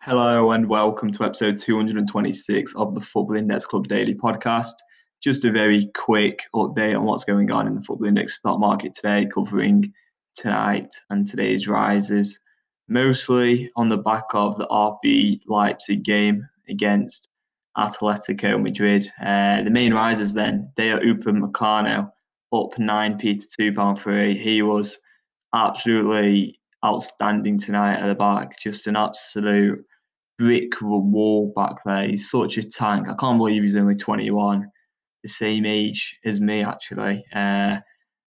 Hello and welcome to episode 226 of the Football Index Club Daily Podcast. Just a very quick update on what's going on in the Football Index stock market today, covering tonight and today's rises, mostly on the back of the RB Leipzig game against Atletico Madrid. Uh, the main rises then, they are Upamecano up 9p to £2.3. He was absolutely outstanding tonight at the back, just an absolute brick wall back there. He's such a tank. I can't believe he's only 21, the same age as me actually. Uh,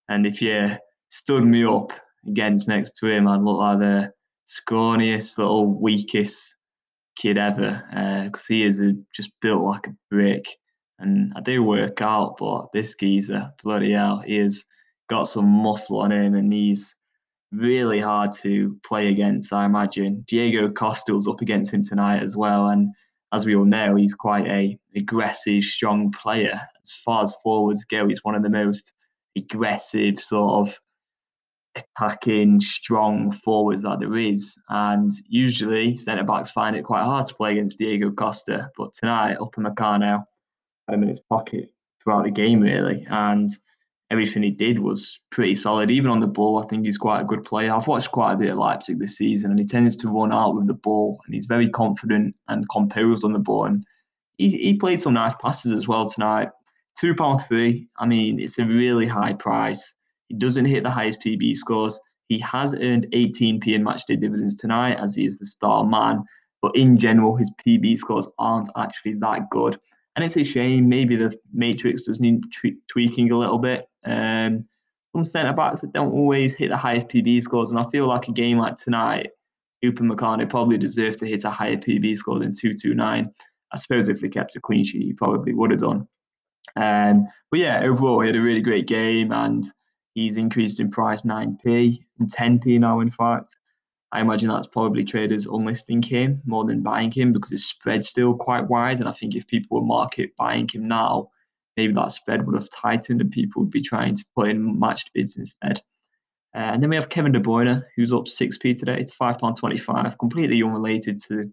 and if you stood me up against next to him, I'd look like the scrawniest, little weakest kid ever. Because uh, he is a, just built like a brick. And I do work out, but this geezer, bloody hell, he has got some muscle on him and he's really hard to play against, I imagine. Diego Costa's up against him tonight as well. And as we all know, he's quite a aggressive, strong player. As far as forwards go, he's one of the most aggressive, sort of attacking, strong forwards that there is. And usually centre backs find it quite hard to play against Diego Costa. But tonight, Upamecano had him in his pocket throughout the game, really. And everything he did was pretty solid. Even on the ball, I think he's quite a good player. I've watched quite a bit of Leipzig this season, and he tends to run out with the ball, and he's very confident and composed on the ball. And he, he played some nice passes as well tonight. Two pound three. I mean, it's a really high price. He doesn't hit the highest PB scores. He has earned 18p in matchday dividends tonight, as he is the star man. But in general, his PB scores aren't actually that good. And it's a shame. Maybe the matrix does need tweaking a little bit. Um, some centre backs that don't always hit the highest PB scores, and I feel like a game like tonight, Upamecano probably deserves to hit a higher PB score than 229. I suppose if they kept a clean sheet, he probably would have done. Um, but yeah, overall, he had a really great game, and he's increased in price 9p and 10p now, in fact. I imagine that's probably traders unlisting him more than buying him because his spread's still quite wide. And I think if people were market buying him now, maybe that spread would have tightened and people would be trying to put in matched bids instead. Uh, and then we have Kevin De Bruyne, who's up 6p today to £5.25, completely unrelated to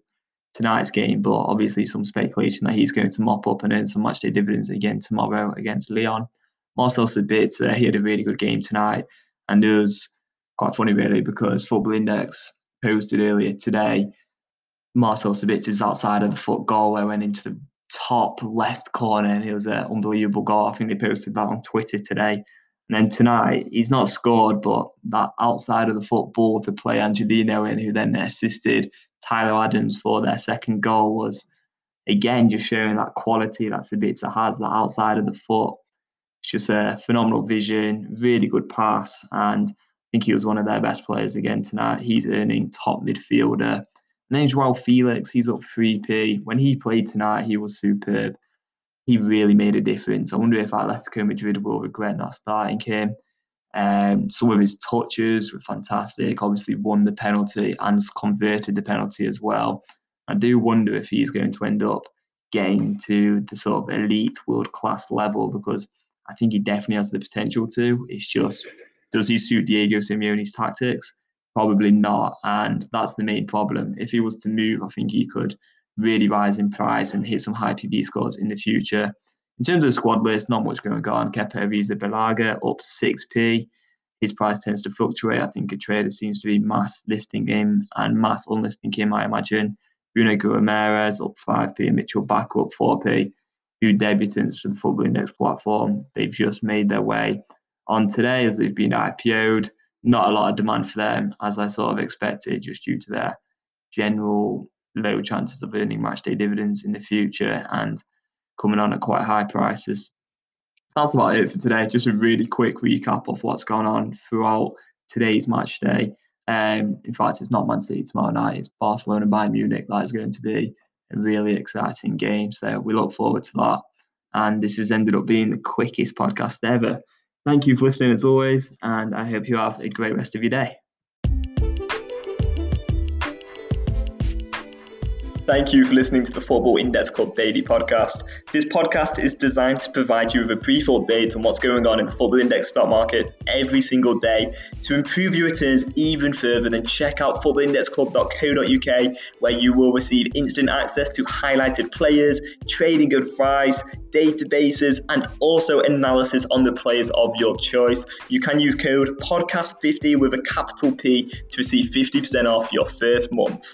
tonight's game, but obviously some speculation that he's going to mop up and earn some matchday dividends again tomorrow against Lyon. Marcel Sabitzer, he had a really good game tonight, and it was quite funny really because Football Index posted earlier today Marcel Sabitzer's outside of the foot goal where he went into the top left corner and it was an unbelievable goal. I think they posted that on Twitter today. And then tonight, he's not scored, but that outside of the football to play Angelino in, who then assisted Tyler Adams for their second goal, was again just showing that quality that Sabitzer has, that outside of the foot. It's just a phenomenal vision, really good pass, and I think he was one of their best players again tonight. He's earning top midfielder and then Joao Felix, he's up 3p. When he played tonight, he was superb. He really made a difference. I wonder if Atletico Madrid will regret not starting him. Um, some of his touches were fantastic. Obviously, won the penalty and converted the penalty as well. I do wonder if he's going to end up getting to the sort of elite world class level because I think he definitely has the potential to. It's just, does he suit Diego Simeone's tactics? Probably not. And that's the main problem. If he was to move, I think he could really rise in price and hit some high PB scores in the future. In terms of the squad list, not much going on. Kepa Arrizabalaga up 6p. His price tends to fluctuate. I think a trader seems to be mass listing him and mass unlisting him, I imagine. Bruno Guimaraes up 5p, Mitchell back up 4p. Two debutants the Football Index platform. They've just made their way on today as they've been IPO'd not a lot of demand for them, as I sort of expected, just due to their general low chances of earning matchday dividends in the future and coming on at quite high prices. That's about it for today. Just a really quick recap of what's gone on throughout today's match day. Um, in fact, it's not Man City tomorrow night. It's Barcelona Bayern Munich. That is going to be a really exciting game. So we look forward to that. And this has ended up being the quickest podcast ever. Thank you for listening as always, and I hope you have a great rest of your day. Thank you for listening to the Football Index Club Daily Podcast. This podcast is designed to provide you with a brief update on what's going on in the Football Index stock market every single day. To improve your returns even further, then check out footballindexclub.co.uk where you will receive instant access to highlighted players, trading advice, databases, and also analysis on the players of your choice. You can use code PODCAST50 with a capital P to receive 50% off your first month.